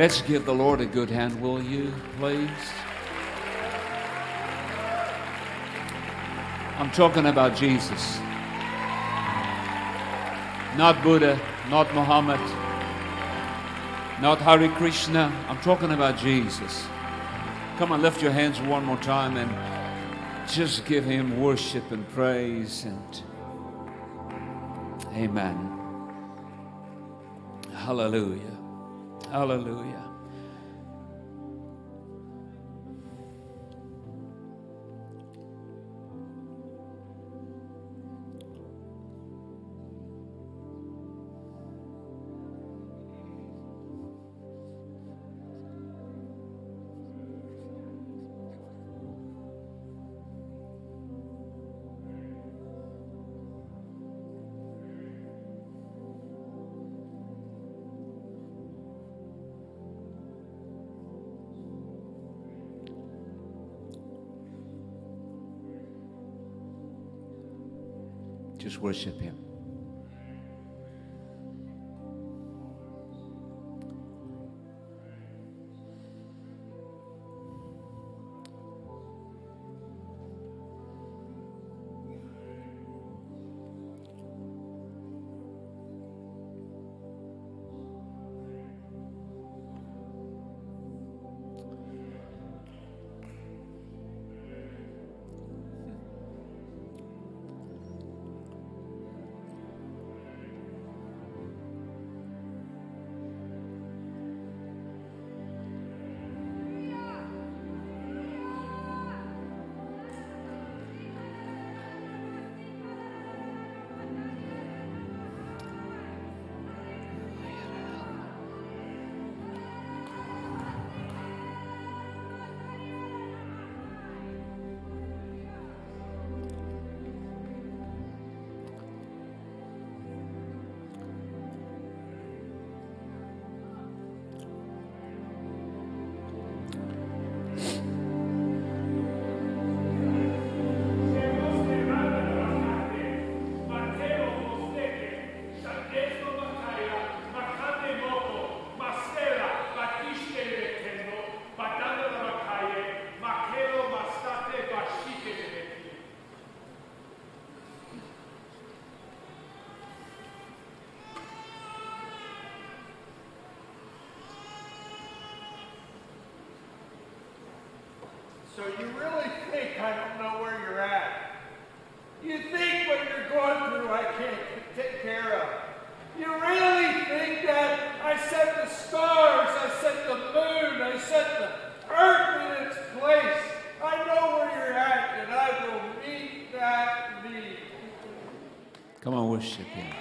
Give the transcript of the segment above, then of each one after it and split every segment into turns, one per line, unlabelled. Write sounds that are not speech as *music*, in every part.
Let's give the Lord a good hand, will you, please? I'm talking about Jesus. Not Buddha, not Muhammad, not Hare Krishna. I'm talking about Jesus. Come on, lift your hands one more time and just give him worship and praise and amen. Hallelujah. Hallelujah. Worship Him.
So you really think I don't know where you're at? You think what you're going through I can't take care of? You really think that I set the stars, I set the moon, I set the earth in its place? I know where you're at, and I will meet that need.
Come on, worship Him.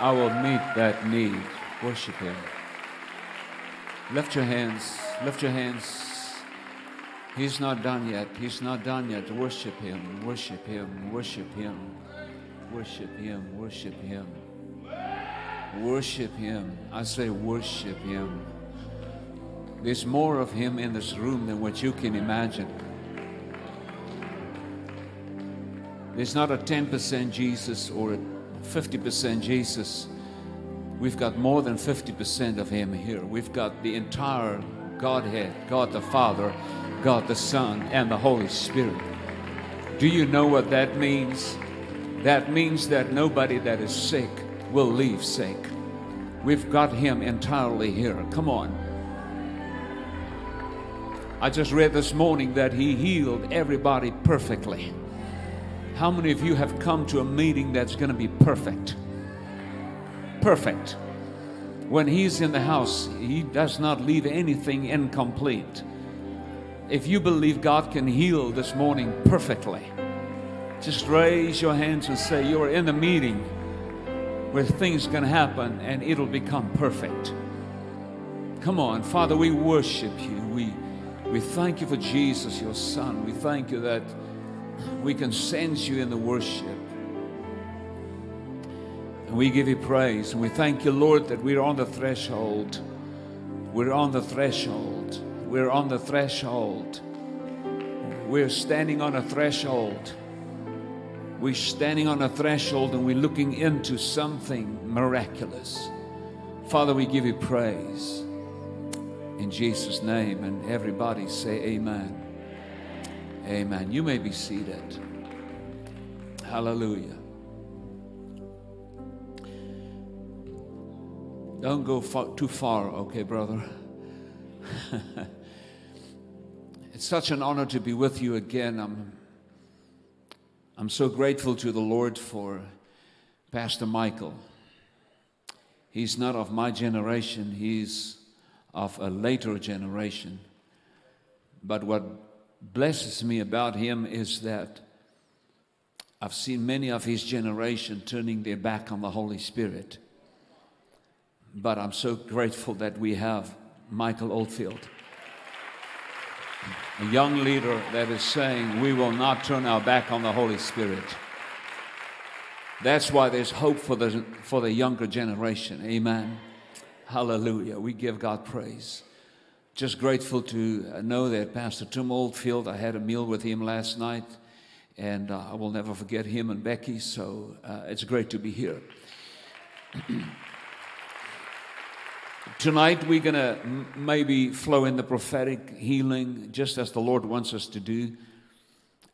I will meet that need. Worship Him. Lift your hands. Lift your hands. He's not done yet. He's not done yet. Worship Him. Worship Him. Worship Him. Worship Him. Worship Him. Worship Him. I say, worship Him. There's more of Him in this room than what you can imagine. There's not a 10% Jesus or a 50% Jesus. We've got more than 50% of Him here. We've got the entire Godhead God the Father, God the Son, and the Holy Spirit. Do you know what that means? That means that nobody that is sick will leave sick. We've got Him entirely here. Come on. I just read this morning that He healed everybody perfectly. How many of you have come to a meeting that's going to be perfect? Perfect. When He's in the house, He does not leave anything incomplete. If you believe God can heal this morning perfectly, just raise your hands and say, You're in the meeting where things can happen and it'll become perfect. Come on, Father, we worship you. We, we thank you for Jesus, your Son. We thank you that we can sense you in the worship. We give you praise. We thank you, Lord, that we're on the threshold. We're on the threshold. We're on the threshold. We're standing on a threshold. We're standing on a threshold and we're looking into something miraculous. Father, we give you praise in Jesus' name. And everybody say, Amen. Amen. You may be seated. Hallelujah. Don't go far, too far, okay, brother? *laughs* it's such an honor to be with you again. I'm, I'm so grateful to the Lord for Pastor Michael. He's not of my generation, he's of a later generation. But what blesses me about him is that I've seen many of his generation turning their back on the Holy Spirit. But I'm so grateful that we have Michael Oldfield, a young leader that is saying, We will not turn our back on the Holy Spirit. That's why there's hope for the, for the younger generation. Amen. Hallelujah. We give God praise. Just grateful to know that Pastor Tim Oldfield, I had a meal with him last night, and uh, I will never forget him and Becky, so uh, it's great to be here. *clears throat* Tonight, we're going to maybe flow in the prophetic healing just as the Lord wants us to do.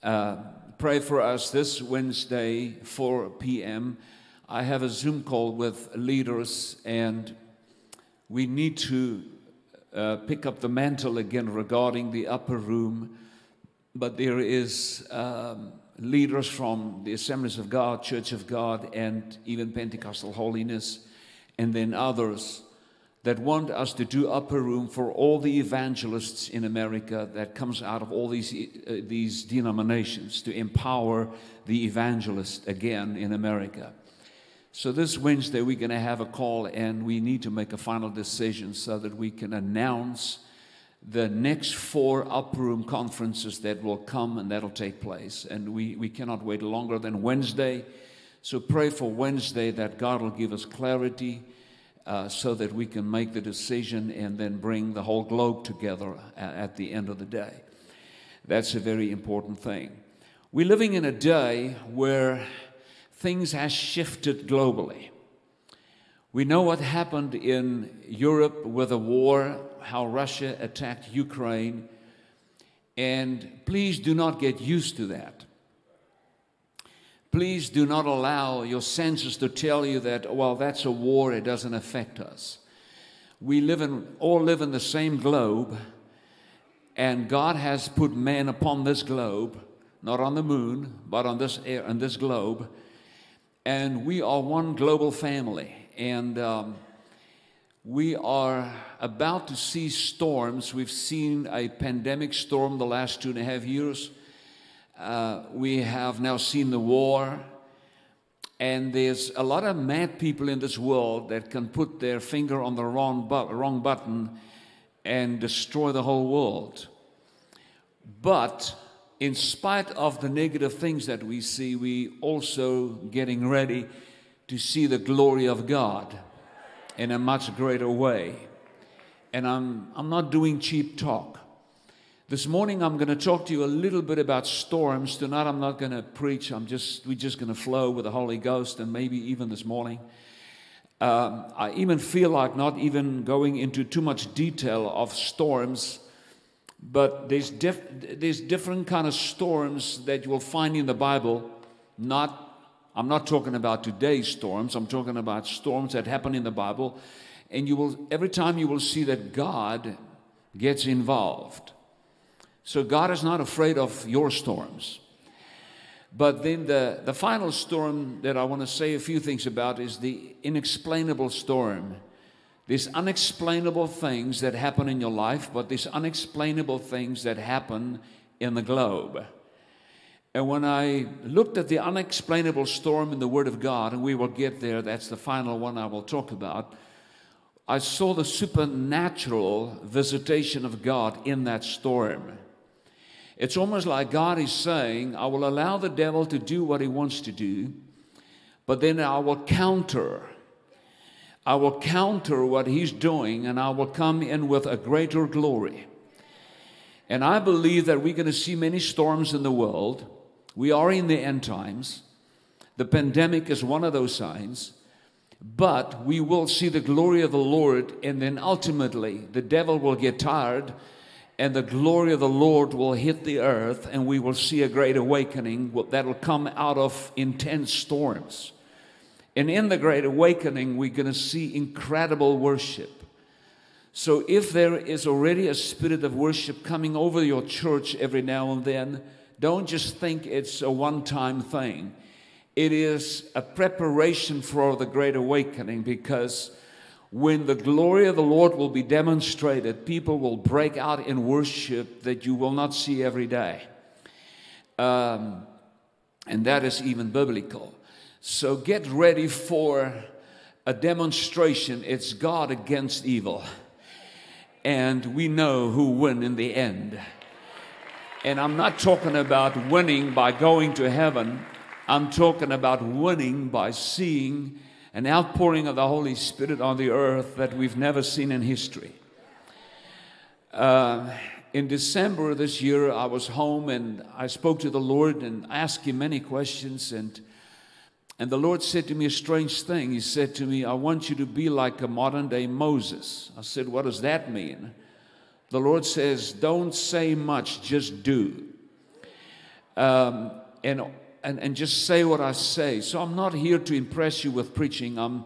Uh, pray for us this Wednesday, 4 p.m. I have a Zoom call with leaders, and we need to uh, pick up the mantle again regarding the upper room. But there is um, leaders from the Assemblies of God, Church of God, and even Pentecostal Holiness, and then others that want us to do upper room for all the evangelists in America that comes out of all these, uh, these denominations to empower the evangelist again in America. So this Wednesday we're going to have a call and we need to make a final decision so that we can announce the next four upper room conferences that will come and that'll take place. And we, we cannot wait longer than Wednesday. So pray for Wednesday that God will give us clarity uh, so that we can make the decision and then bring the whole globe together at, the end of the day. That's a very important thing. We're living in a day where things have shifted globally. We know what happened in Europe with the war, how Russia attacked Ukraine, and please do not get used to that. Please do not allow your senses to tell you that, well, that's a war, it doesn't affect us. We live in, all live in the same globe, and God has put man upon this globe, not on the moon, but on this, air, on this globe, and we are one global family. And um, we are about to see storms. We've seen a pandemic storm the last two and a half years. Uh, we have now seen the war, and there's a lot of mad people in this world that can put their finger on the wrong, bu- wrong button and destroy the whole world. But in spite of the negative things that we see, we also getting ready to see the glory of God in a much greater way. And I'm, I'm not doing cheap talk. This morning I'm going to talk to you a little bit about storms. Tonight I'm not going to preach. I'm just we're just going to flow with the Holy Ghost, and maybe even this morning. Um, I even feel like not even going into too much detail of storms, but there's diff- there's different kind of storms that you will find in the Bible. Not I'm not talking about today's storms. I'm talking about storms that happen in the Bible, and you will every time you will see that God gets involved. So God is not afraid of your storms. But then the, the final storm that I want to say a few things about is the inexplainable storm. These unexplainable things that happen in your life, but these unexplainable things that happen in the globe. And when I looked at the unexplainable storm in the Word of God, and we will get there, that's the final one I will talk about. I saw the supernatural visitation of God in that storm. It's almost like God is saying, I will allow the devil to do what he wants to do, but then I will counter. I will counter what he's doing and I will come in with a greater glory. And I believe that we're going to see many storms in the world. We are in the end times. The pandemic is one of those signs. but we will see the glory of the Lord, and then ultimately the devil will get tired, and the glory of the Lord will hit the earth, and we will see a great awakening that will come out of intense storms. And in the great awakening, we're going to see incredible worship. So, if there is already a spirit of worship coming over your church every now and then, don't just think it's a one time thing. It is a preparation for the great awakening because when the glory of the Lord will be demonstrated, people will break out in worship that you will not see every day. Um, and that is even biblical. So get ready for a demonstration. It's God against evil. And we know who win in the end. And I'm not talking about winning by going to heaven. I'm talking about winning by seeing an outpouring of the Holy Spirit on the earth that we've never seen in history. Uh, in December this year, I was home and I spoke to the Lord and asked Him many questions. And, and the Lord said to me a strange thing. He said to me, I want you to be like a modern day Moses. I said, What does that mean? The Lord says, Don't say much, just do. Um, and and, and just say what I say. So I'm not here to impress you with preaching. I'm,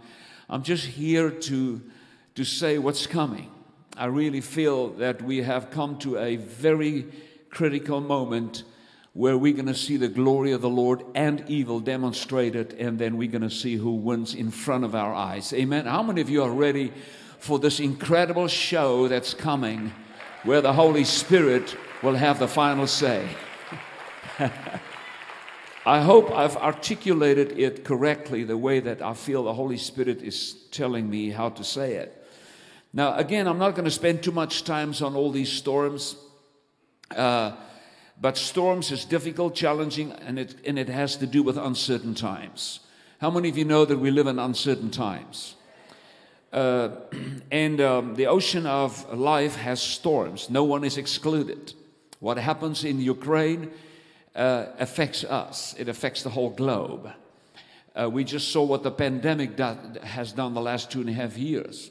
I'm just here to, to say what's coming. I really feel that we have come to a very critical moment where we're going to see the glory of the Lord and evil demonstrated, and then we're going to see who wins in front of our eyes. Amen. How many of you are ready for this incredible show that's coming where the Holy Spirit will have the final say? *laughs* I hope I've articulated it correctly the way that I feel the Holy Spirit is telling me how to say it. Now, again, I'm not going to spend too much time on all these storms, uh, but storms is difficult, challenging, and it, and it has to do with uncertain times. How many of you know that we live in uncertain times? Uh, *clears throat* and um, the ocean of life has storms. No one is excluded. What happens in Ukraine uh, affects us, it affects the whole globe. Uh, we just saw what the pandemic do- has done the last two and a half years.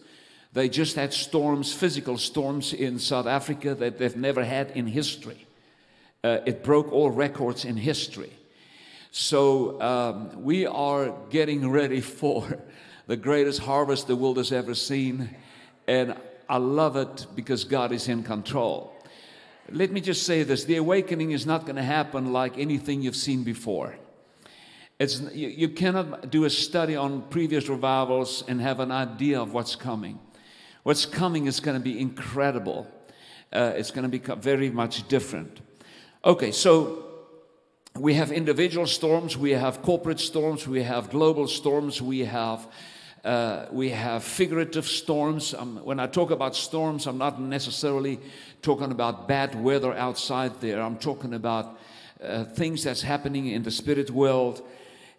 They just had storms, physical storms in South Africa that they've never had in history. Uh, it broke all records in history. So um, we are getting ready *laughs* for the greatest harvest the world has ever seen. And I love it because God is in control. Let me just say this the awakening is not going to happen like anything you've seen before. It's, you, you cannot do a study on previous revivals and have an idea of what's coming. What's coming is going to be incredible. Uh, it's going to be very much different. Okay, so we have individual storms, we have corporate storms, we have global storms, we have uh, we have figurative storms. Um, when I talk about storms, I'm not necessarily talking about bad weather outside there. I'm talking about uh, things that's happening in the spirit world.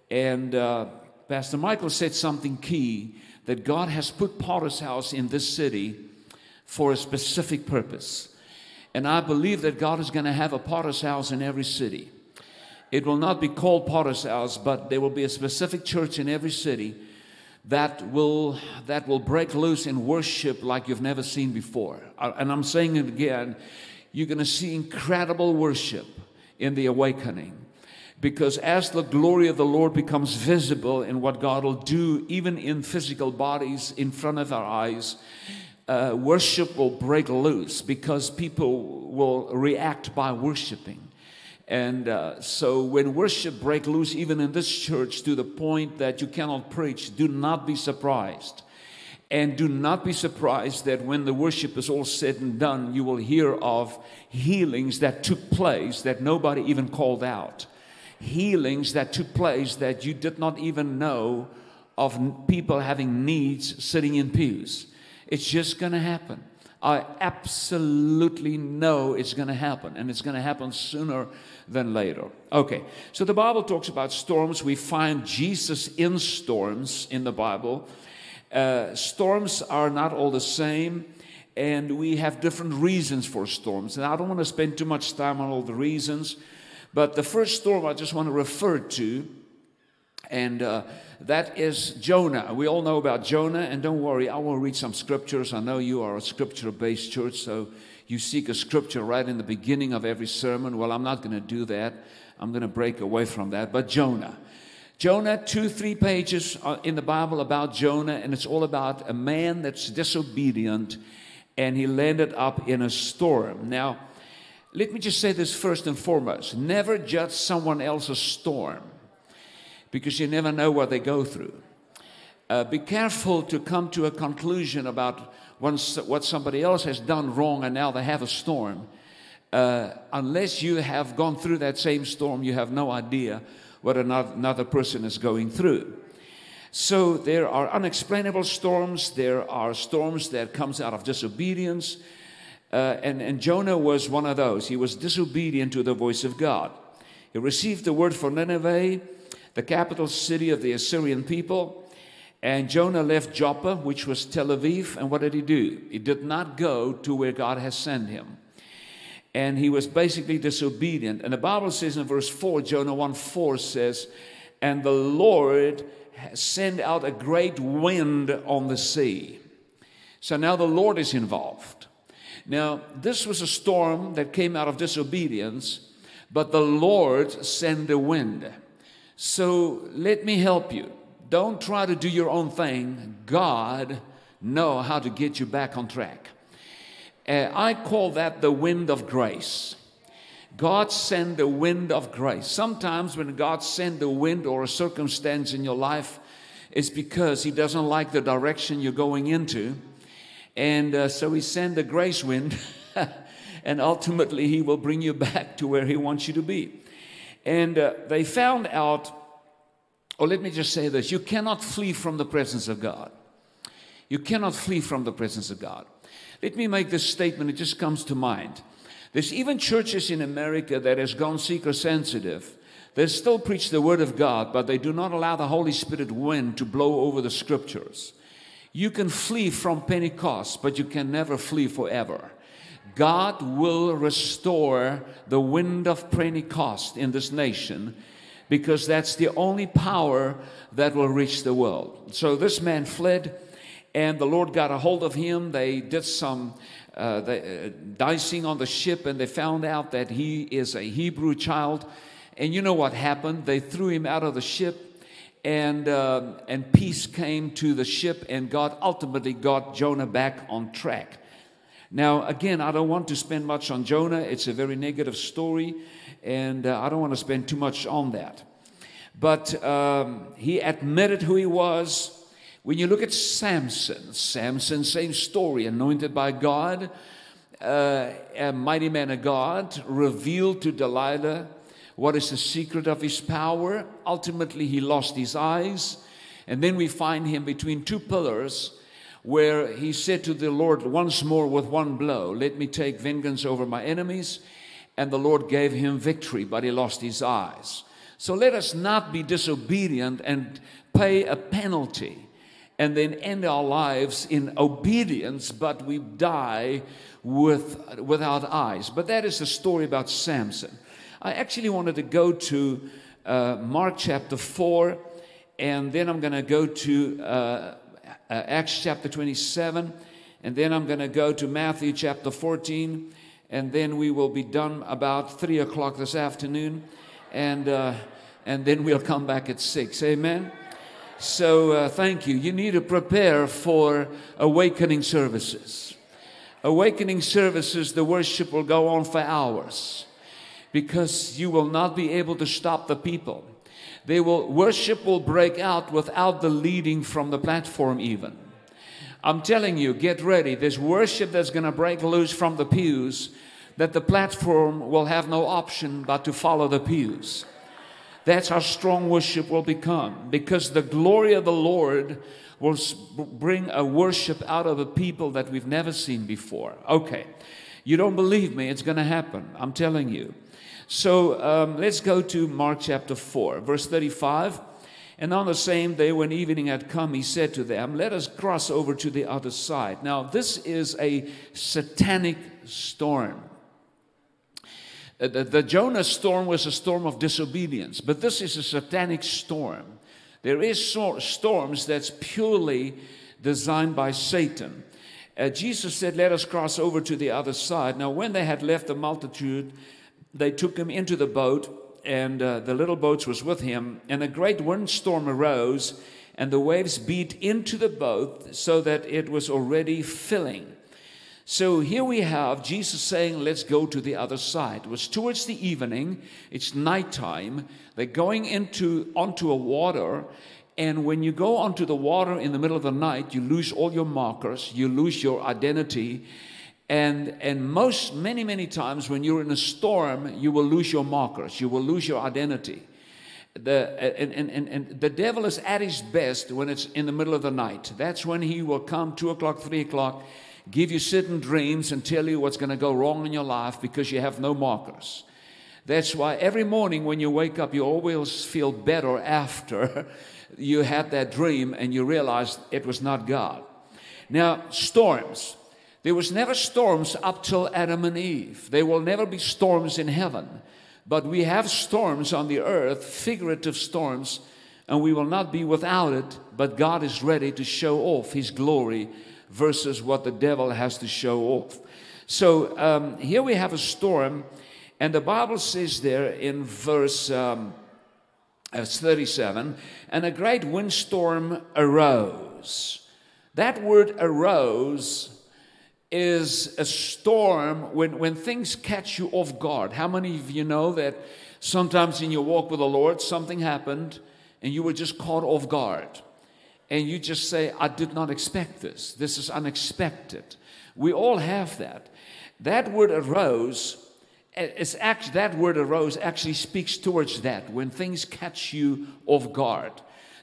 And uh, Pastor Michael said something key that God has put Potter's House in this city for a specific purpose. And I believe that God is going to have a Potter's House in every city. It will not be called Potter's House, but there will be a specific church in every city that will, that will break loose in worship like you've never seen before. Uh, and I'm saying it again, you're going to see incredible worship in the awakening. Because as the glory of the Lord becomes visible in what God will do, even in physical bodies in front of our eyes, uh, worship will break loose because people will react by worshiping. And uh, so when worship break loose, even in this church, to the point that you cannot preach, do not be surprised. And do not be surprised that when the worship is all said and done, you will hear of healings that took place that nobody even called out. Healings that took place that you did not even know of people having needs sitting in pews. It's just going to happen. I absolutely know it's going to happen, and it's going to happen sooner than later. Okay, so the Bible talks about storms. We find Jesus in storms in the Bible. Uh, storms are not all the same, and we have different reasons for storms. And I don't want to spend too much time on all the reasons, but the first storm I just want to refer to And uh, that is Jonah. We all know about Jonah, and don't worry, I will read some scriptures. I know you are a scripture based church, so you seek a scripture right in the beginning of every sermon. Well, I'm not going to do that. I'm going to break away from that. But Jonah. Jonah, two, three pages uh, in the Bible about Jonah, and it's all about a man that's disobedient and he landed up in a storm. Now, let me just say this first and foremost never judge someone else's storm because you never know what they go through. Uh, be careful to come to a conclusion about what somebody else has done wrong and now they have a storm. Uh, unless you have gone through that same storm, you have no idea what another person is going through. So there are unexplainable storms. There are storms that comes out of disobedience. Uh, and, and Jonah was one of those. He was disobedient to the voice of God. He received the word for Nineveh, the capital city of the Assyrian people. And Jonah left Joppa, which was Tel Aviv. And what did he do? He did not go to where God has sent him. And he was basically disobedient. And the Bible says in verse 4, Jonah 1 4 says, And the Lord sent out a great wind on the sea. So now the Lord is involved. Now, this was a storm that came out of disobedience, but the Lord sent the wind. So let me help you. Don't try to do your own thing. God know how to get you back on track. Uh, I call that the wind of grace. God send the wind of grace. Sometimes when God send the wind or a circumstance in your life, it's because He doesn't like the direction you're going into. And uh, so He send the grace wind, *laughs* and ultimately He will bring you back to where He wants you to be. And uh, they found out, or let me just say this you cannot flee from the presence of God. You cannot flee from the presence of God. Let me make this statement, it just comes to mind. There's even churches in America that has gone seeker sensitive. They still preach the word of God, but they do not allow the Holy Spirit wind to blow over the scriptures. You can flee from Pentecost, but you can never flee forever. God will restore the wind of Pentecost in this nation because that's the only power that will reach the world. So this man fled, and the Lord got a hold of him. They did some uh, uh, dicing on the ship and they found out that he is a Hebrew child. And you know what happened? They threw him out of the ship and, uh, and peace came to the ship and God ultimately got Jonah back on track. Now, again, I don't want to spend much on Jonah. It's a very negative story, and uh, I don't want to spend too much on that. But um, he admitted who he was. When you look at Samson, Samson, same story, anointed by God, uh, a mighty man of God, revealed to Delilah what is the secret of his power. Ultimately, he lost his eyes. And then we find him between two pillars where he said to the Lord once more with one blow, Let me take vengeance over my enemies. And the Lord gave him victory, but he lost his eyes. So let us not be disobedient and pay a penalty and then end our lives in obedience, but we die with, without eyes. But that is the story about Samson. I actually wanted to go to uh, Mark chapter 4, and then I'm going to go to uh, uh, Acts chapter 27, and then I'm going to go to Matthew chapter 14, and then we will be done about 3 o'clock this afternoon, and, uh, and then we'll come back at 6. Amen. So uh, thank you. You need to prepare for awakening services. Awakening services, the worship will go on for hours because you will not be able to stop the people. They will worship will break out without the leading from the platform even. I'm telling you, get ready. There's worship that's going to break loose from the pews that the platform will have no option but to follow the pews. That's how strong worship will become because the glory of the Lord will bring a worship out of a people that we've never seen before. Okay, you don't believe me, it's going to happen. I'm telling you. So um, let's go to Mark chapter 4, verse 35. And on the same day, when evening had come, he said to them, Let us cross over to the other side. Now, this is a satanic storm. Uh, the, the Jonah storm was a storm of disobedience, but this is a satanic storm. There is so- storms that's purely designed by Satan. Uh, Jesus said, Let us cross over to the other side. Now, when they had left the multitude, they took him into the boat, and uh, the little boat was with him. And a great windstorm arose, and the waves beat into the boat so that it was already filling. So here we have Jesus saying, Let's go to the other side. It was towards the evening, it's nighttime. They're going into onto a water, and when you go onto the water in the middle of the night, you lose all your markers, you lose your identity. And, and most, many, many times when you're in a storm, you will lose your markers, you will lose your identity. The, and, and, and, and the devil is at his best when it's in the middle of the night. That's when he will come, 2 o'clock, 3 o'clock, give you certain dreams and tell you what's going to go wrong in your life because you have no markers. That's why every morning when you wake up, you always feel better after *laughs* you had that dream and you realized it was not God. Now, storms. There was never storms up till Adam and Eve. There will never be storms in heaven. But we have storms on the earth, figurative storms, and we will not be without it. But God is ready to show off His glory versus what the devil has to show off. So um, here we have a storm, and the Bible says there in verse. Um, Verse 37 and a great windstorm arose. That word arose is a storm when, when things catch you off guard. How many of you know that sometimes in your walk with the Lord, something happened and you were just caught off guard? And you just say, I did not expect this. This is unexpected. We all have that. That word arose it's actually, that word arose actually speaks towards that when things catch you off guard.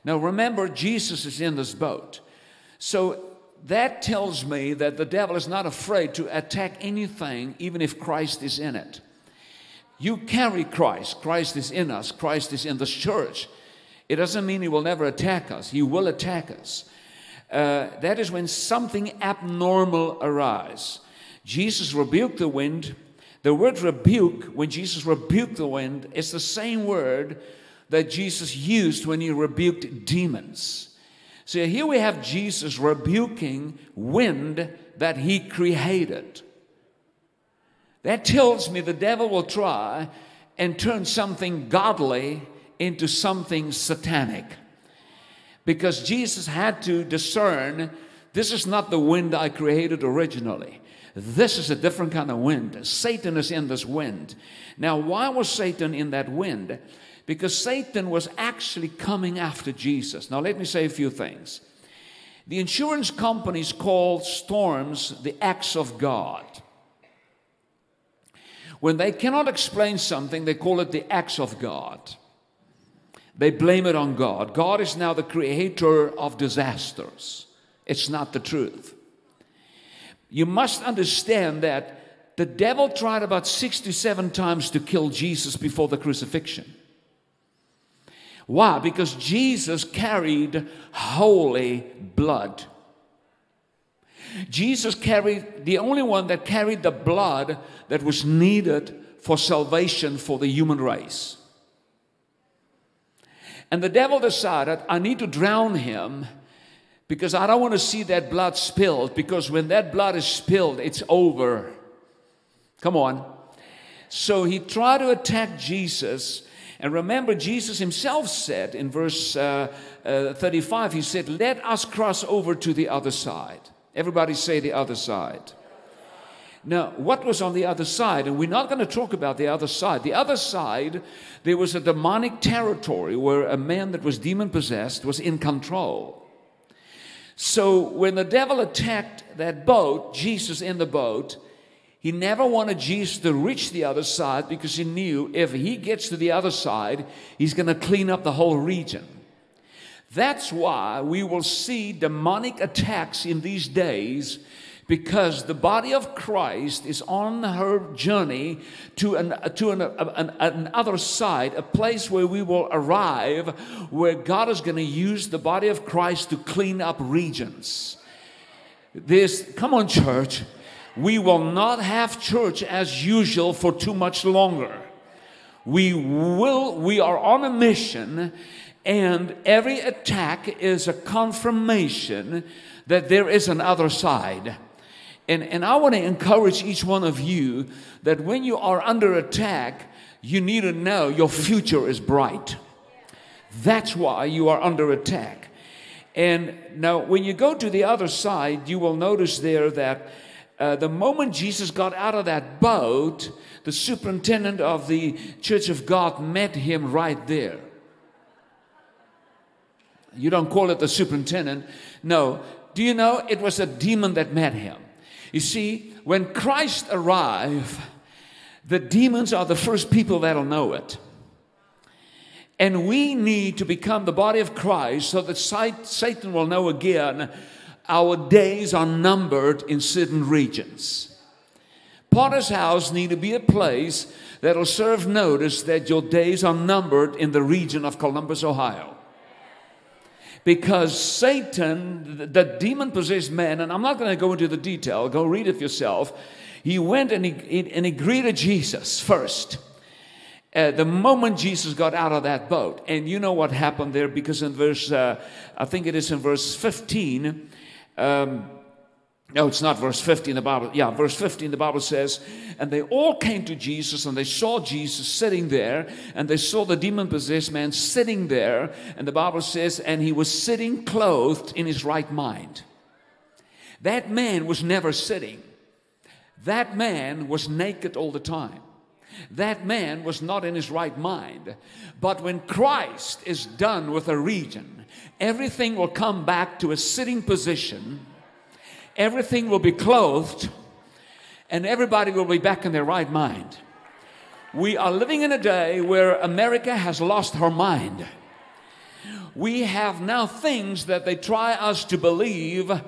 Now remember, Jesus is in this boat. So that tells me that the devil is not afraid to attack anything, even if Christ is in it. You carry Christ, Christ is in us, Christ is in the church. It doesn't mean he will never attack us, he will attack us. Uh, that is when something abnormal arises. Jesus rebuked the wind the word rebuke, when Jesus rebuked the wind, is the same word that Jesus used when he rebuked demons. So here we have Jesus rebuking wind that he created. That tells me the devil will try and turn something godly into something satanic. Because Jesus had to discern this is not the wind I created originally. This is a different kind of wind. Satan is in this wind. Now, why was Satan in that wind? Because Satan was actually coming after Jesus. Now, let me say a few things. The insurance companies call storms the acts of God. When they cannot explain something, they call it the acts of God. They blame it on God. God is now the creator of disasters. It's not the truth you must understand that the devil tried about 67 times to kill Jesus before the crucifixion. Why? Because Jesus carried holy blood. Jesus carried the only one that carried the blood that was needed for salvation for the human race. And the devil decided, I need to drown him because I don't want to see that blood spilled because when that blood is spilled, it's over. Come on. So he tried to attack Jesus. And remember, Jesus himself said in verse uh, uh, 35, he said, Let us cross over to the other side. Everybody say the other side. Now, what was on the other side? And we're not going to talk about the other side. The other side, there was a demonic territory where a man that was demon possessed was in control. So when the devil attacked that boat, Jesus in the boat, he never wanted Jesus to reach the other side because he knew if he gets to the other side, he's going to clean up the whole region. That's why we will see demonic attacks in these days because the body of Christ is on her journey to, an, to an, an, another side, a place where we will arrive, where God is going to use the body of Christ to clean up regions. This, come on, church, we will not have church as usual for too much longer. We will, we are on a mission, and every attack is a confirmation that there is another side. And, and I want to encourage each one of you that when you are under attack, you need to know your future is bright. That's why you are under attack. And now, when you go to the other side, you will notice there that uh, the moment Jesus got out of that boat, the superintendent of the Church of God met him right there. You don't call it the superintendent. No. Do you know it was a demon that met him? You see, when Christ arrived, the demons are the first people that'll know it. And we need to become the body of Christ so that Satan will know again our days are numbered in certain regions. Potter's house need to be a place that'll serve notice that your days are numbered in the region of Columbus, Ohio. Because Satan, the demon possessed man, and I'm not going to go into the detail, go read it yourself. He went and he, and he greeted Jesus first. Uh, the moment Jesus got out of that boat, and you know what happened there because in verse, uh, I think it is in verse 15, um, no, it's not verse 15, the Bible. Yeah, verse 15, the Bible says, And they all came to Jesus, and they saw Jesus sitting there, and they saw the demon possessed man sitting there. And the Bible says, And he was sitting clothed in his right mind. That man was never sitting, that man was naked all the time. That man was not in his right mind. But when Christ is done with a region, everything will come back to a sitting position everything will be clothed, and everybody will be back in their right mind. We are living in a day where America has lost her mind. We have now things that they try us to believe uh,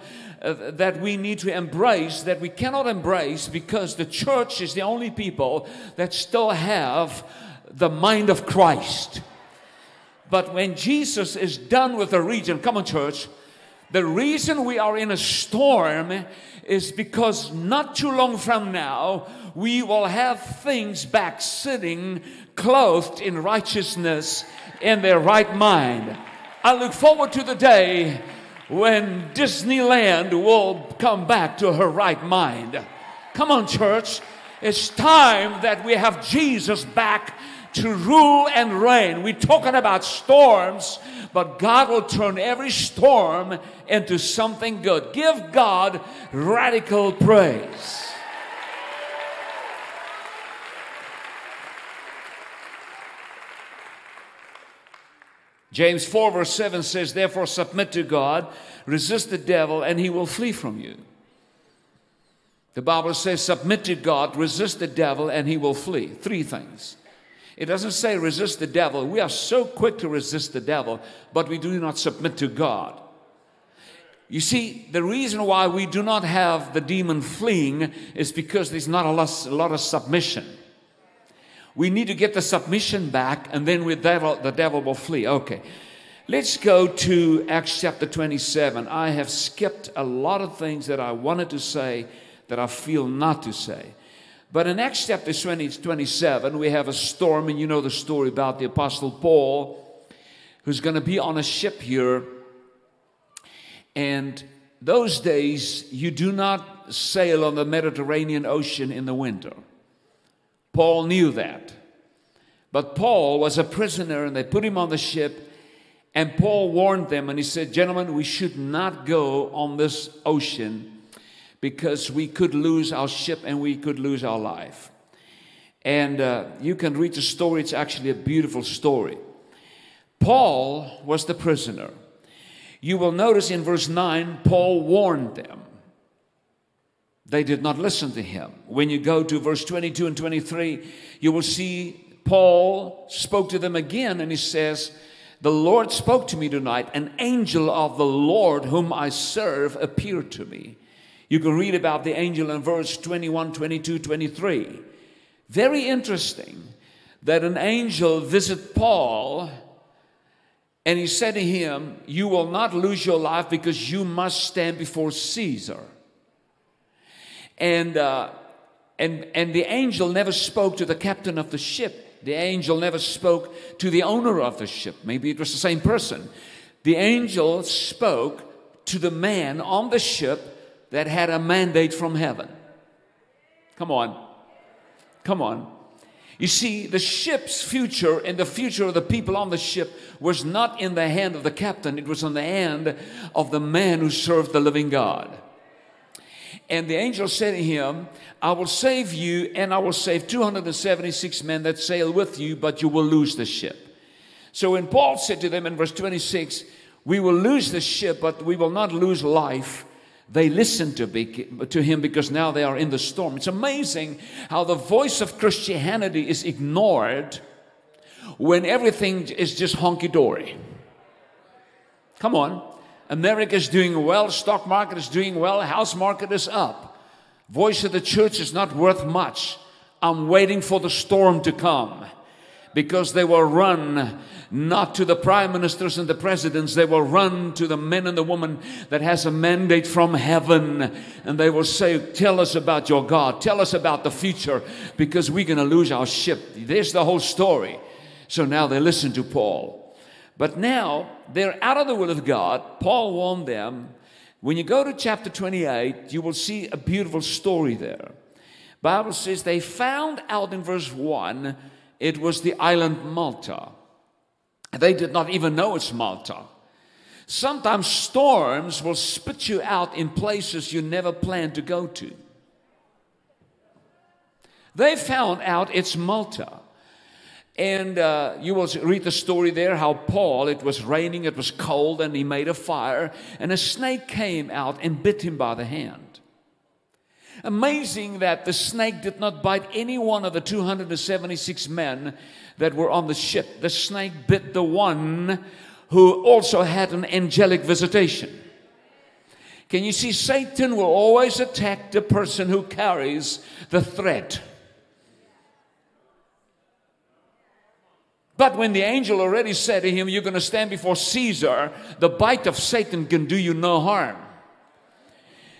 that we need to embrace that we cannot embrace because the church is the only people that still have the mind of Christ. But when Jesus is done with the region, come on, church, the reason we are in a storm is because not too long from now, we will have things back sitting clothed in righteousness in their right mind. I look forward to the day when Disneyland will come back to her right mind. Come on, church. It's time that we have Jesus back to rule and reign. We're talking about storms, but God will turn every storm into something good. Give God radical praise. James 4, verse 7 says, Therefore, submit to God, resist the devil, and he will flee from you. The Bible says, Submit to God, resist the devil, and he will flee. Three things. It doesn't say resist the devil. We are so quick to resist the devil, but we do not submit to God. You see, the reason why we do not have the demon fleeing is because there's not a lot, a lot of submission. We need to get the submission back, and then with devil, the devil will flee. Okay. Let's go to Acts chapter 27. I have skipped a lot of things that I wanted to say that I feel not to say. But in Acts chapter 20, 27, we have a storm, and you know the story about the Apostle Paul, who's going to be on a ship here. And those days, you do not sail on the Mediterranean Ocean in the winter. Paul knew that. But Paul was a prisoner, and they put him on the ship. And Paul warned them, and he said, Gentlemen, we should not go on this ocean because we could lose our ship and we could lose our life. And uh, you can read the story, it's actually a beautiful story. Paul was the prisoner. You will notice in verse 9, Paul warned them. They did not listen to him. When you go to verse 22 and 23, you will see Paul spoke to them again and he says, The Lord spoke to me tonight. An angel of the Lord whom I serve appeared to me. You can read about the angel in verse 21, 22, 23. Very interesting that an angel visited Paul and he said to him, You will not lose your life because you must stand before Caesar. And, uh, and, and the angel never spoke to the captain of the ship. The angel never spoke to the owner of the ship. Maybe it was the same person. The angel spoke to the man on the ship that had a mandate from heaven. Come on. Come on. You see, the ship's future and the future of the people on the ship was not in the hand of the captain, it was in the hand of the man who served the living God. And the angel said to him, I will save you, and I will save 276 men that sail with you, but you will lose the ship. So when Paul said to them in verse 26, We will lose the ship, but we will not lose life they listen to, be, to him because now they are in the storm. It's amazing how the voice of Christianity is ignored when everything is just honky dory. Come on. America is doing well, stock market is doing well, house market is up. Voice of the church is not worth much. I'm waiting for the storm to come because they will run not to the prime ministers and the presidents. They will run to the men and the woman that has a mandate from heaven and they will say tell us about your god. Tell us about the future because we're going to lose our ship. There's the whole story. So now they listen to paul. But now they're out of the will of god. Paul warned them when you go to chapter 28 you will see a beautiful story there. Bible says they found out in verse 1 it was the island Malta. They did not even know it's Malta. Sometimes storms will spit you out in places you never planned to go to. They found out it's Malta. And uh, you will read the story there how Paul, it was raining, it was cold, and he made a fire, and a snake came out and bit him by the hand. Amazing that the snake did not bite any one of the 276 men that were on the ship. The snake bit the one who also had an angelic visitation. Can you see? Satan will always attack the person who carries the threat. But when the angel already said to him, You're going to stand before Caesar, the bite of Satan can do you no harm.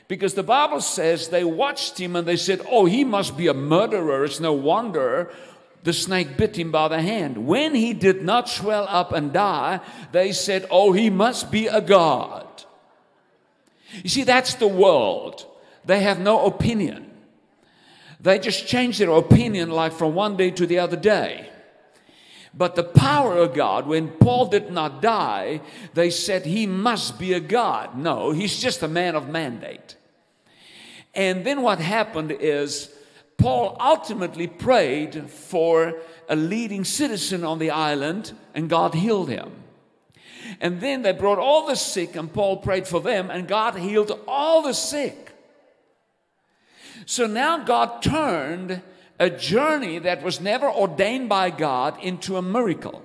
Because the Bible says they watched him and they said, Oh, he must be a murderer. It's no wonder the snake bit him by the hand. When he did not swell up and die, they said, Oh, he must be a God. You see, that's the world. They have no opinion. They just change their opinion like from one day to the other day. But the power of God, when Paul did not die, they said he must be a God. No, he's just a man of mandate. And then what happened is Paul ultimately prayed for a leading citizen on the island, and God healed him. And then they brought all the sick, and Paul prayed for them, and God healed all the sick. So now God turned a journey that was never ordained by God into a miracle.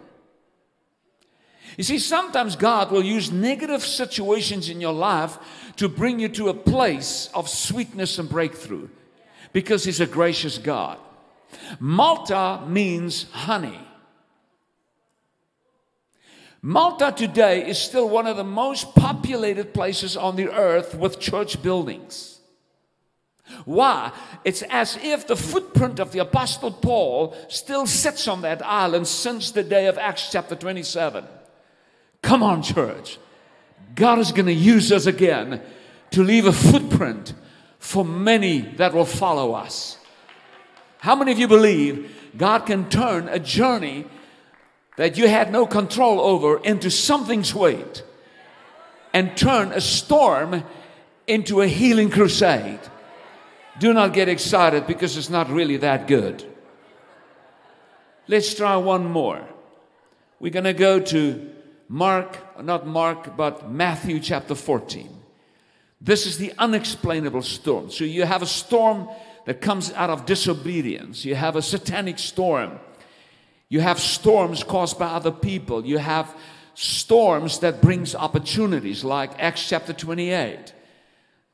You see, sometimes God will use negative situations in your life to bring you to a place of sweetness and breakthrough because He's a gracious God. Malta means honey. Malta today is still one of the most populated places on the earth with church buildings. Why? It's as if the footprint of the Apostle Paul still sits on that island since the day of Acts chapter 27. Come on, church. God is going to use us again to leave a footprint for many that will follow us. How many of you believe God can turn a journey that you had no control over into something sweet and turn a storm into a healing crusade? Do not get excited because it's not really that good. Let's try one more. We're going to go to Mark, not Mark, but Matthew chapter 14. This is the unexplainable storm. So you have a storm that comes out of disobedience, you have a satanic storm, you have storms caused by other people, you have storms that brings opportunities like Acts chapter 28.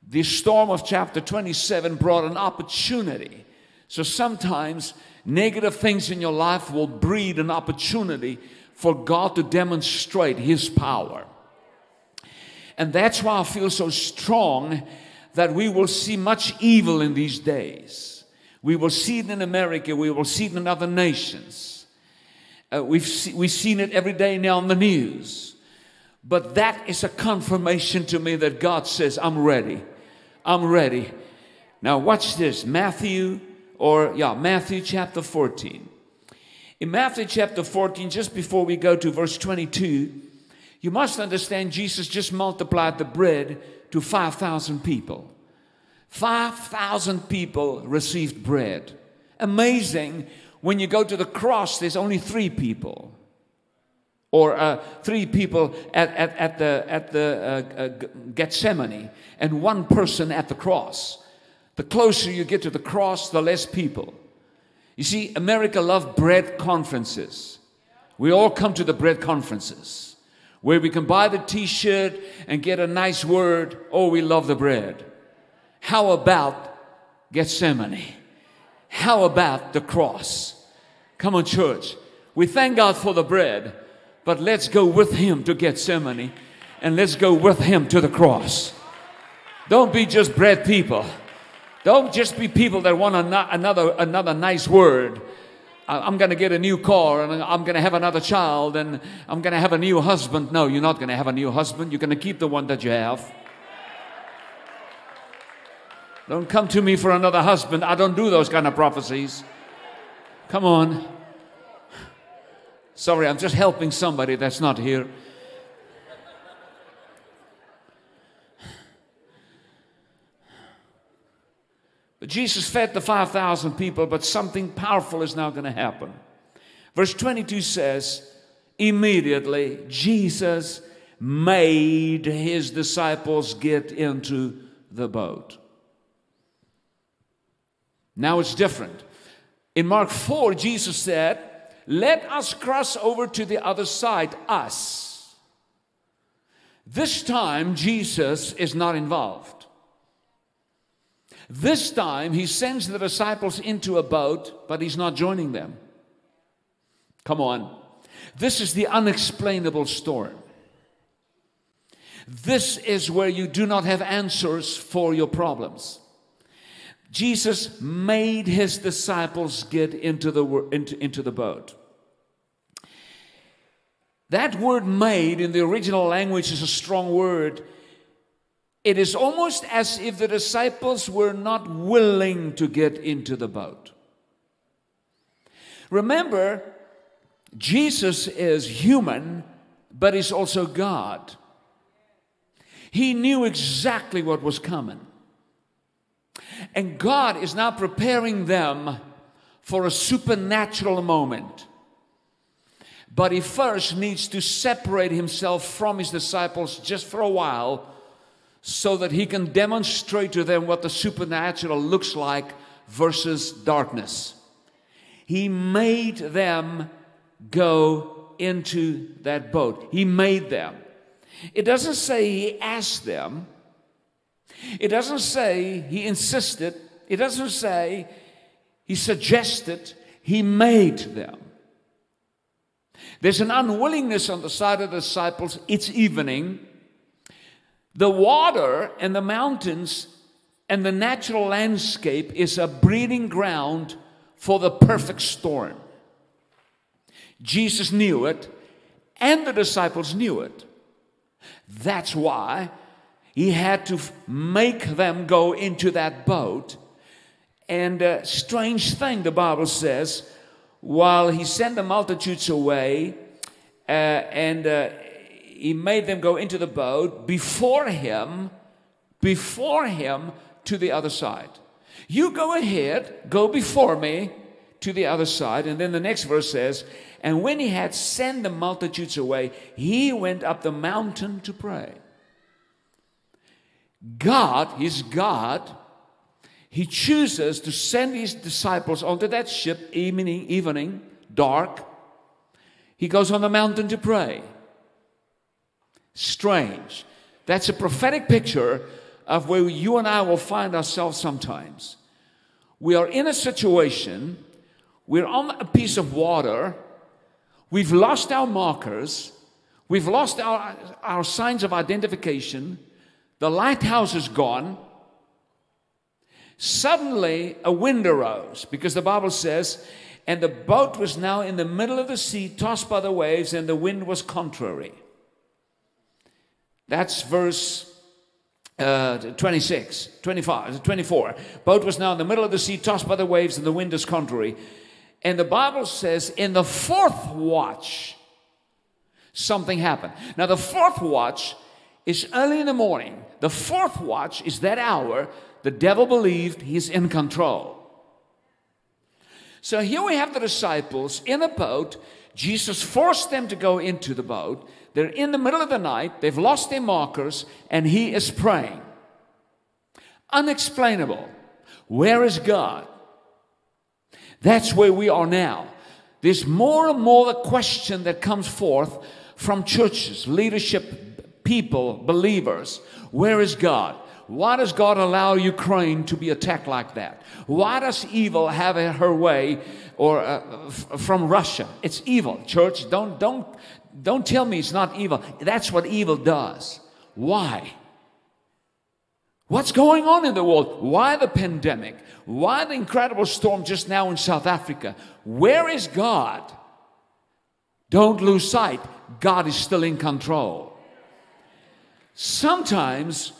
The storm of chapter 27 brought an opportunity. So sometimes negative things in your life will breed an opportunity for God to demonstrate His power. And that's why I feel so strong that we will see much evil in these days. We will see it in America, we will see it in other nations. Uh, we've, see, we've seen it every day now on the news. But that is a confirmation to me that God says, I'm ready. I'm ready. Now, watch this Matthew, or yeah, Matthew chapter 14. In Matthew chapter 14, just before we go to verse 22, you must understand Jesus just multiplied the bread to 5,000 people. 5,000 people received bread. Amazing. When you go to the cross, there's only three people. Or uh, three people at, at, at the, at the uh, uh, Gethsemane and one person at the cross. The closer you get to the cross, the less people. You see, America loves bread conferences. We all come to the bread conferences where we can buy the t shirt and get a nice word. Oh, we love the bread. How about Gethsemane? How about the cross? Come on, church. We thank God for the bread, but let's go with Him to Gethsemane and let's go with Him to the cross. Don't be just bread people. Don't just be people that want another, another nice word. I'm going to get a new car and I'm going to have another child and I'm going to have a new husband. No, you're not going to have a new husband. You're going to keep the one that you have. Don't come to me for another husband. I don't do those kind of prophecies. Come on. Sorry, I'm just helping somebody that's not here. But Jesus fed the 5,000 people, but something powerful is now going to happen. Verse 22 says, Immediately Jesus made his disciples get into the boat. Now it's different. In Mark 4, Jesus said, Let us cross over to the other side, us. This time, Jesus is not involved. This time, he sends the disciples into a boat, but he's not joining them. Come on. This is the unexplainable storm. This is where you do not have answers for your problems. Jesus made his disciples get into the, into, into the boat. That word made in the original language is a strong word it is almost as if the disciples were not willing to get into the boat. Remember, Jesus is human, but he's also God. He knew exactly what was coming. And God is now preparing them for a supernatural moment. But he first needs to separate himself from his disciples just for a while so that he can demonstrate to them what the supernatural looks like versus darkness. He made them go into that boat. He made them. It doesn't say he asked them. It doesn't say he insisted. It doesn't say he suggested. He made them. There's an unwillingness on the side of the disciples. It's evening. The water and the mountains and the natural landscape is a breeding ground for the perfect storm. Jesus knew it, and the disciples knew it. That's why he had to make them go into that boat. And a strange thing, the Bible says, while he sent the multitudes away, uh, and uh, he made them go into the boat before him, before him to the other side. You go ahead, go before me to the other side. And then the next verse says, And when he had sent the multitudes away, he went up the mountain to pray. God is God. He chooses to send his disciples onto that ship evening, evening, dark. He goes on the mountain to pray strange. That's a prophetic picture of where you and I will find ourselves sometimes. We are in a situation, we're on a piece of water, we've lost our markers, we've lost our, our signs of identification, the lighthouse is gone. Suddenly, a wind arose because the Bible says, And the boat was now in the middle of the sea, tossed by the waves, and the wind was contrary. That's verse uh, 26, 25, 24. Boat was now in the middle of the sea, tossed by the waves, and the wind is contrary. And the Bible says, in the fourth watch, something happened. Now, the fourth watch is early in the morning. The fourth watch is that hour the devil believed he's in control. So here we have the disciples in a boat. Jesus forced them to go into the boat. They're in the middle of the night, they've lost their markers, and he is praying. Unexplainable. Where is God? That's where we are now. There's more and more the question that comes forth from churches, leadership, people, believers. Where is God? Why does God allow Ukraine to be attacked like that? Why does evil have her way or uh, from Russia? It's evil. Church, don't don't don't tell me it's not evil. That's what evil does. Why? What's going on in the world? Why the pandemic? Why the incredible storm just now in South Africa? Where is God? Don't lose sight. God is still in control. Sometimes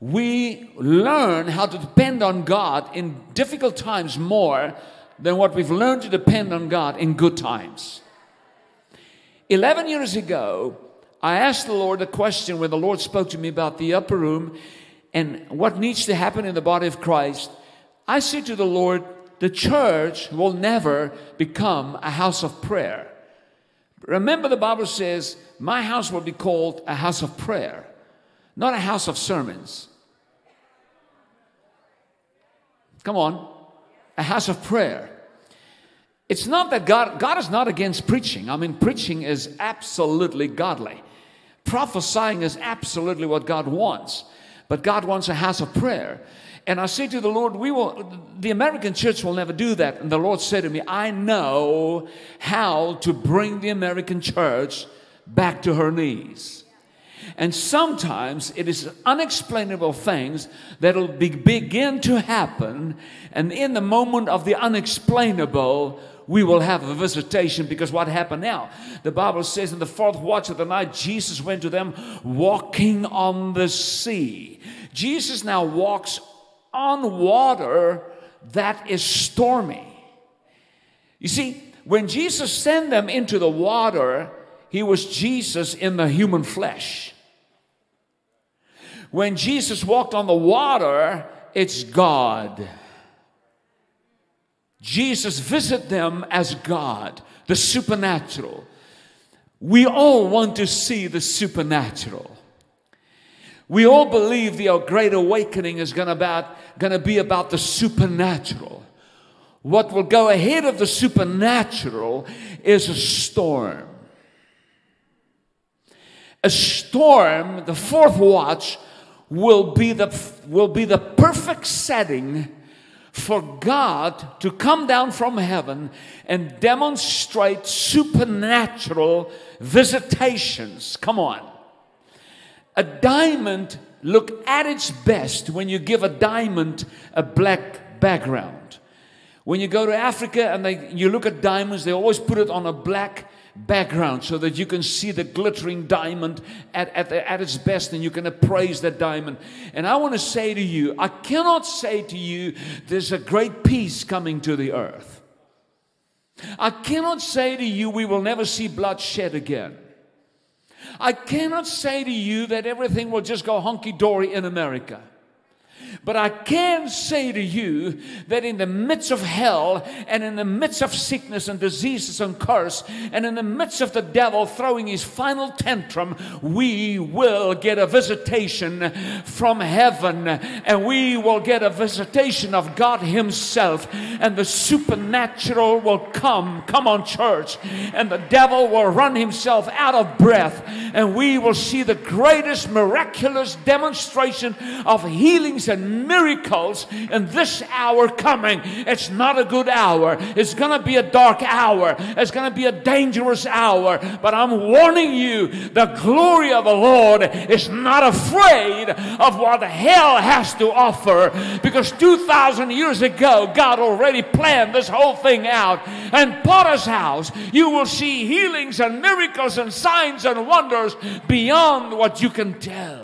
we learn how to depend on God in difficult times more than what we've learned to depend on God in good times. 11 years ago, I asked the Lord a question when the Lord spoke to me about the upper room and what needs to happen in the body of Christ. I said to the Lord, the church will never become a house of prayer. Remember, the Bible says, My house will be called a house of prayer, not a house of sermons. Come on, a house of prayer. It's not that God, God is not against preaching. I mean, preaching is absolutely godly. Prophesying is absolutely what God wants. But God wants a house of prayer. And I say to the Lord, we will, the American church will never do that. And the Lord said to me, I know how to bring the American church back to her knees. And sometimes it is unexplainable things that'll be, begin to happen. And in the moment of the unexplainable, we will have a visitation because what happened now? The Bible says in the fourth watch of the night, Jesus went to them walking on the sea. Jesus now walks on water that is stormy. You see, when Jesus sent them into the water, he was Jesus in the human flesh. When Jesus walked on the water, it's God. Jesus visited them as God, the supernatural. We all want to see the supernatural. We all believe the great awakening is going to be about the supernatural. What will go ahead of the supernatural is a storm. A storm, the fourth watch, will be the, will be the perfect setting for God to come down from heaven and demonstrate supernatural visitations. Come on. A diamond look at its best when you give a diamond a black background. When you go to Africa and they, you look at diamonds, they always put it on a black background so that you can see the glittering diamond at, at, the, at its best and you can appraise that diamond. And I want to say to you, I cannot say to you, there's a great peace coming to the earth. I cannot say to you, we will never see blood shed again. I cannot say to you that everything will just go hunky dory in America. But I can say to you that in the midst of hell and in the midst of sickness and diseases and curse and in the midst of the devil throwing his final tantrum, we will get a visitation from heaven and we will get a visitation of God Himself and the supernatural will come. Come on, church. And the devil will run himself out of breath and we will see the greatest miraculous demonstration of healings and miracles in this hour coming. It's not a good hour. It's going to be a dark hour. It's going to be a dangerous hour. But I'm warning you the glory of the Lord is not afraid of what hell has to offer because 2,000 years ago, God already planned this whole thing out. And Potter's house, you will see healings and miracles and signs and wonders beyond what you can tell.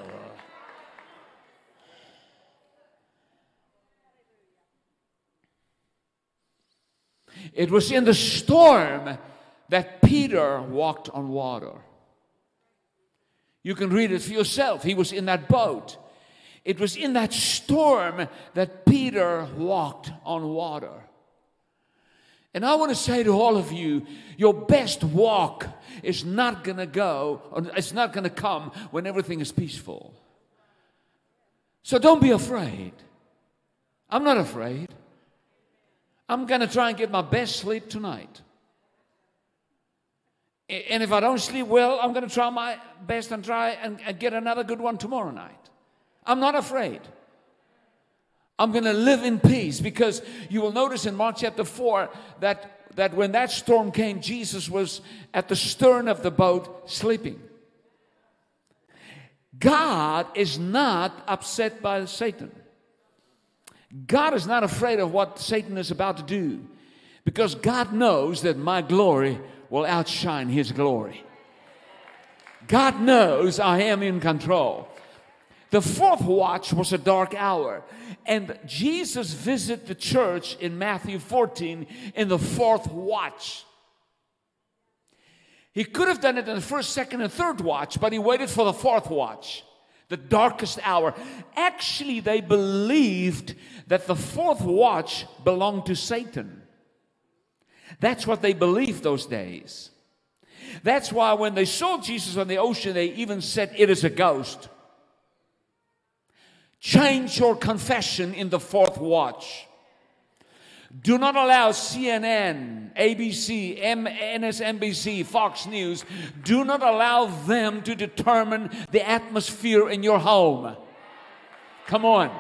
It was in the storm that Peter walked on water. You can read it for yourself. He was in that boat. It was in that storm that Peter walked on water. And I want to say to all of you, your best walk is not going to go, it's not going to come when everything is peaceful. So don't be afraid. I'm not afraid. I'm going to try and get my best sleep tonight. And if I don't sleep well, I'm going to try my best and try and, and get another good one tomorrow night. I'm not afraid. I'm going to live in peace because you will notice in Mark chapter 4 that, that when that storm came, Jesus was at the stern of the boat sleeping. God is not upset by Satan. God is not afraid of what Satan is about to do because God knows that my glory will outshine his glory. God knows I am in control. The fourth watch was a dark hour. And Jesus visited the church in Matthew 14 in the fourth watch. He could have done it in the first, second, and third watch, but he waited for the fourth watch, the darkest hour. Actually, they believed that the fourth watch belonged to Satan. That's what they believed those days. That's why when they saw Jesus on the ocean, they even said, It is a ghost. Change your confession in the fourth watch. Do not allow CNN, ABC, MSNBC, Fox News, do not allow them to determine the atmosphere in your home. Come on.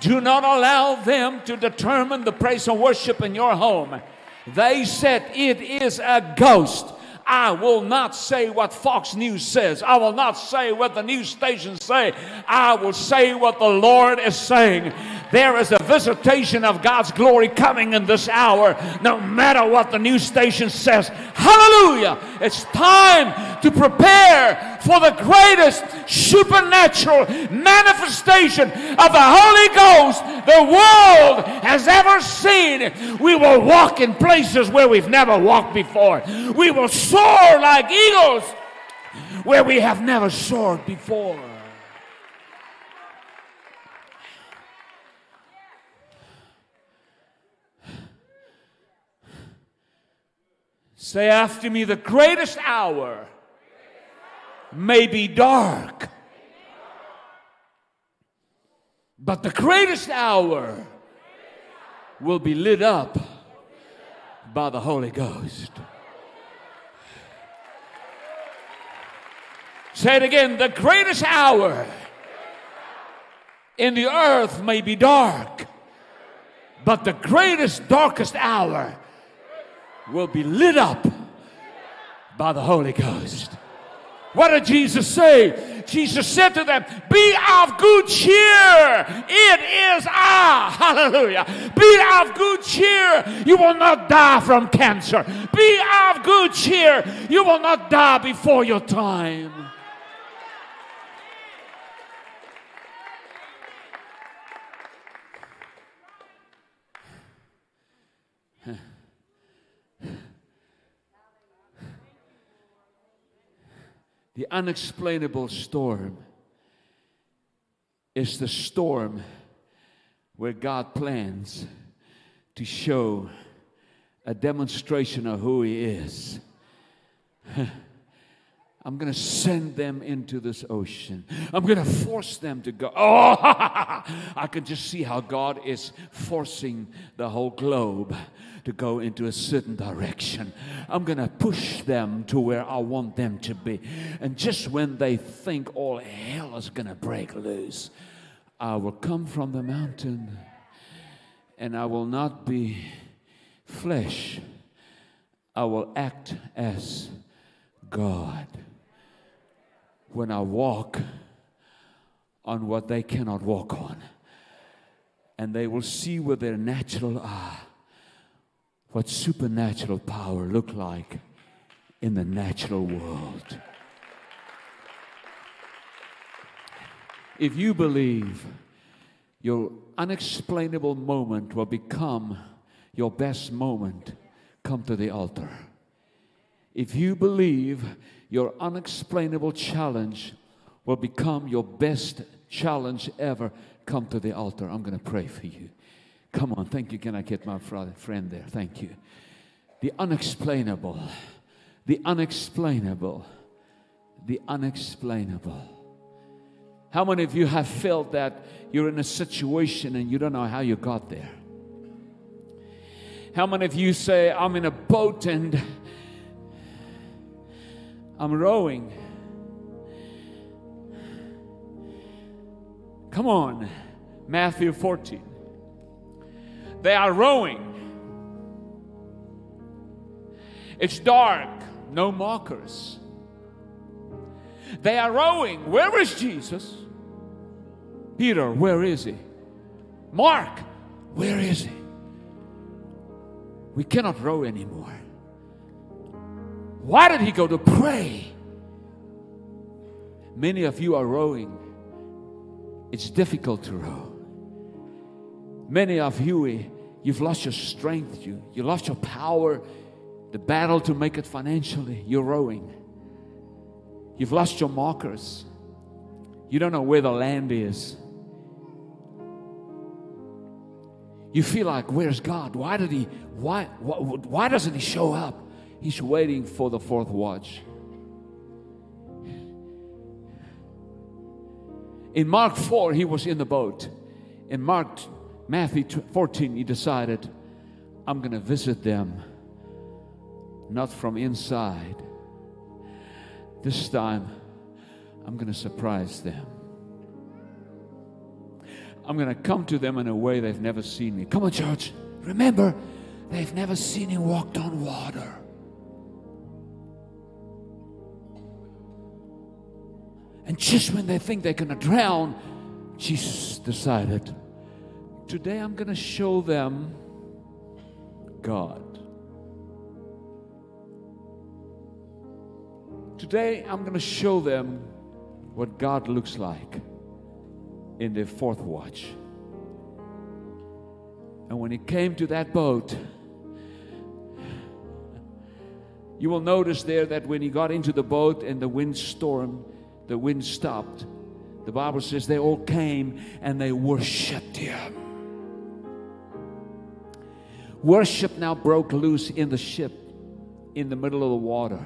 Do not allow them to determine the praise and worship in your home. They said it is a ghost. I will not say what Fox News says. I will not say what the news stations say. I will say what the Lord is saying. There is a visitation of God's glory coming in this hour, no matter what the news station says. Hallelujah! It's time to prepare for the greatest supernatural manifestation of the Holy Ghost the world has ever seen. We will walk in places where we've never walked before. We will soar like eagles where we have never soared before. Say after me, the greatest hour may be dark, but the greatest hour will be lit up by the Holy Ghost. Say it again the greatest hour in the earth may be dark, but the greatest, darkest hour will be lit up by the Holy Ghost. What did Jesus say? Jesus said to them, Be of good cheer. It is I. *laughs* Hallelujah. Be of good cheer. You will not die from cancer. Be of good cheer. You will not die before your time. The unexplainable storm is the storm where God plans to show a demonstration of who He is. *laughs* I'm going to send them into this ocean. I'm going to force them to go. *laughs* Oh, *laughs* I can just see how God is forcing the whole globe to go into a certain direction. I'm going to push them to where I want them to be. And just when they think all hell is going to break loose, I will come from the mountain and I will not be flesh. I will act as God. When I walk on what they cannot walk on, and they will see with their natural eye what supernatural power look like in the natural world. If you believe your unexplainable moment will become your best moment, come to the altar. If you believe your unexplainable challenge will become your best challenge ever, come to the altar. I'm going to pray for you. Come on, thank you. Can I get my friend there? Thank you. The unexplainable, the unexplainable, the unexplainable. How many of you have felt that you're in a situation and you don't know how you got there? How many of you say, I'm in a boat and I'm rowing? Come on, Matthew 14. They are rowing. It's dark, no markers. They are rowing. Where is Jesus? Peter, where is he? Mark, where is he? We cannot row anymore. Why did he go to pray? Many of you are rowing. It's difficult to row. Many of you, you've lost your strength, you, you lost your power, the battle to make it financially. You're rowing. You've lost your markers. You don't know where the land is. You feel like, where's God? Why did he, why, why, why doesn't he show up? He's waiting for the fourth watch. In Mark 4, he was in the boat. In Mark, Matthew 14, he decided, I'm going to visit them, not from inside. This time, I'm going to surprise them. I'm going to come to them in a way they've never seen me. Come on, church. Remember, they've never seen him walked on water. And just when they think they're going to drown, Jesus decided, today I'm going to show them God. Today I'm going to show them what God looks like in the fourth watch. And when he came to that boat, you will notice there that when he got into the boat and the wind storm, the wind stopped. The Bible says they all came and they worshiped him. Worship now broke loose in the ship in the middle of the water.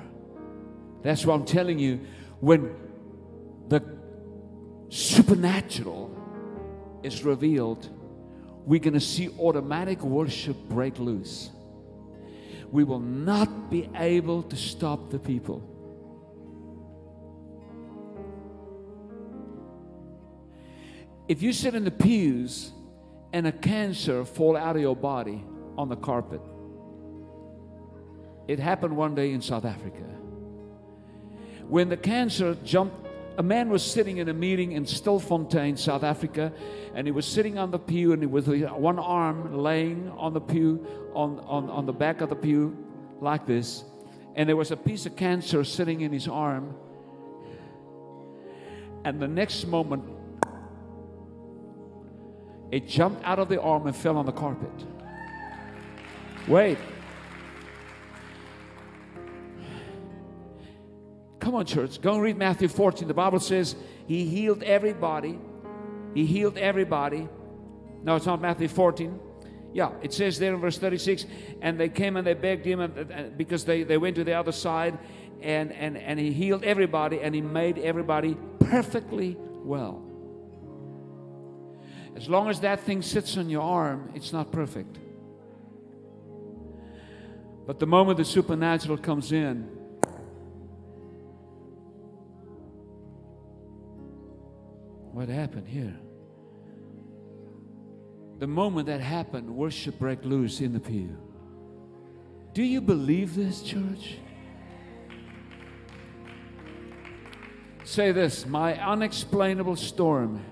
That's what I'm telling you. When the supernatural is revealed, we're going to see automatic worship break loose. We will not be able to stop the people. If you sit in the pews and a cancer fall out of your body on the carpet, it happened one day in South Africa. When the cancer jumped a man was sitting in a meeting in Stilfontein, South Africa, and he was sitting on the pew and he was one arm laying on the pew, on, on, on the back of the pew, like this. And there was a piece of cancer sitting in his arm. And the next moment, it jumped out of the arm and fell on the carpet. Wait. Come on, church. Go and read Matthew 14. The Bible says he healed everybody. He healed everybody. No, it's not Matthew 14. Yeah, it says there in verse 36, and they came and they begged him and, because they, they went to the other side, and, and, and he healed everybody and he made everybody perfectly well. As long as that thing sits on your arm, it's not perfect. But the moment the supernatural comes in, What happened here? the moment that happened, worship broke loose in the pew. Do you believe this, church? Say this My unexplainable storm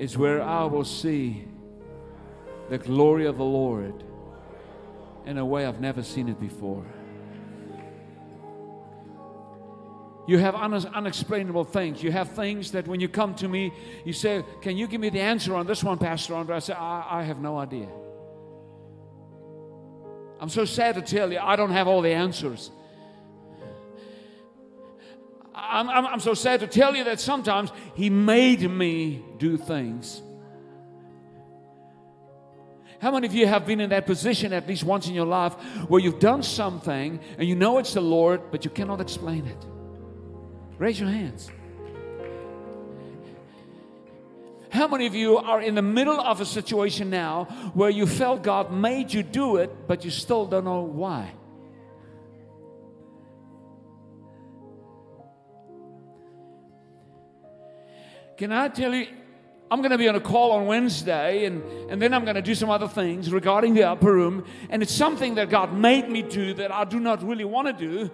is where I will see the glory of the Lord in a way I've never seen it before. You have unexplainable things. You have things that when you come to me, you say, Can you give me the answer on this one, Pastor Andre? I say, I, I have no idea. I'm so sad to tell you, I don't have all the answers. I'm, I'm, I'm so sad to tell you that sometimes He made me do things. How many of you have been in that position at least once in your life where you've done something and you know it's the Lord, but you cannot explain it? Raise your hands. How many of you are in the middle of a situation now where you felt God made you do it, but you still don't know why? Can I tell you, I'm going to be on a call on Wednesday, and, and then I'm going to do some other things regarding the upper room. And it's something that God made me do that I do not really want to do.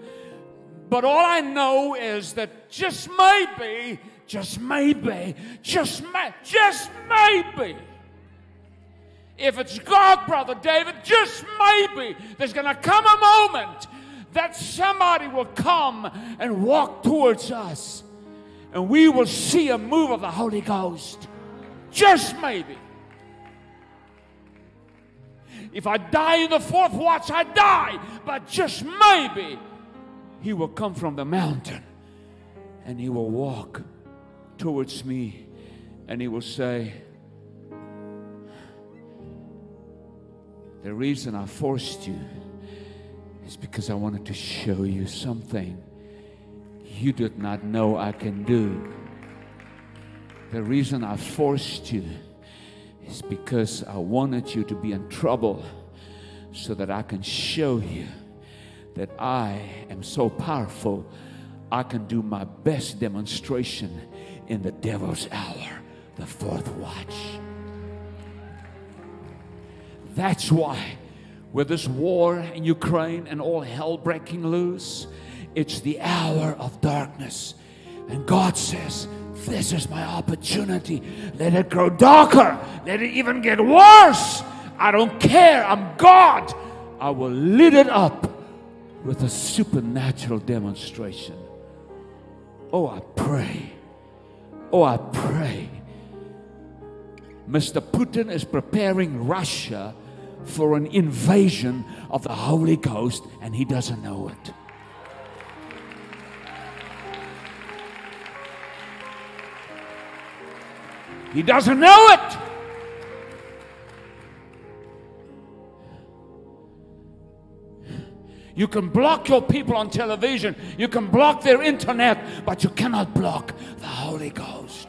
But all I know is that just maybe, just maybe, just just maybe, if it's God, brother David, just maybe there's going to come a moment that somebody will come and walk towards us and we will see a move of the Holy Ghost. Just maybe. If I die in the fourth watch, I die. But just maybe he will come from the mountain and he will walk towards me and he will say, The reason I forced you is because I wanted to show you something you did not know I can do. The reason I forced you is because I wanted you to be in trouble so that I can show you that I am so powerful, I can do my best demonstration in the devil's hour, the fourth watch. That's why, with this war in Ukraine and all hell breaking loose, it's the hour of darkness. And God says, This is my opportunity. Let it grow darker. Let it even get worse. I don't care. I'm God. I will lit it up with a supernatural demonstration. Oh, I pray. Oh, I pray. Mr. Putin is preparing Russia for an invasion of the Holy Ghost, and he doesn't know it. He doesn't know it. You can block your people on television, you can block their internet, but you cannot block the Holy Ghost.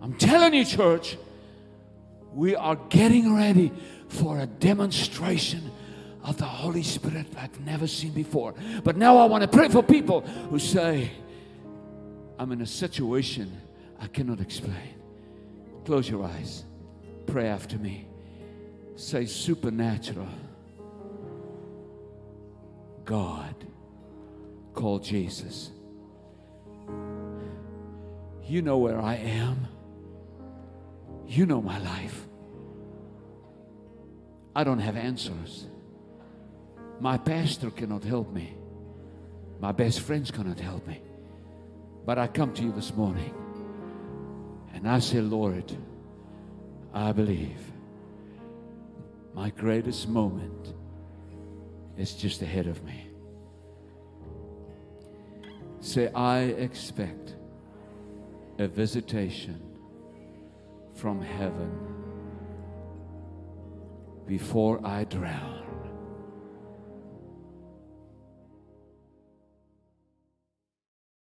I'm telling you, church, we are getting ready for a demonstration of the Holy Spirit I've never seen before. But now I want to pray for people who say, I'm in a situation I cannot explain. Close your eyes. Pray after me. Say, supernatural. God called Jesus. You know where I am. You know my life. I don't have answers. My pastor cannot help me. My best friends cannot help me. But I come to you this morning and I say, Lord, I believe my greatest moment is just ahead of me. Say, I expect a visitation from heaven before I drown.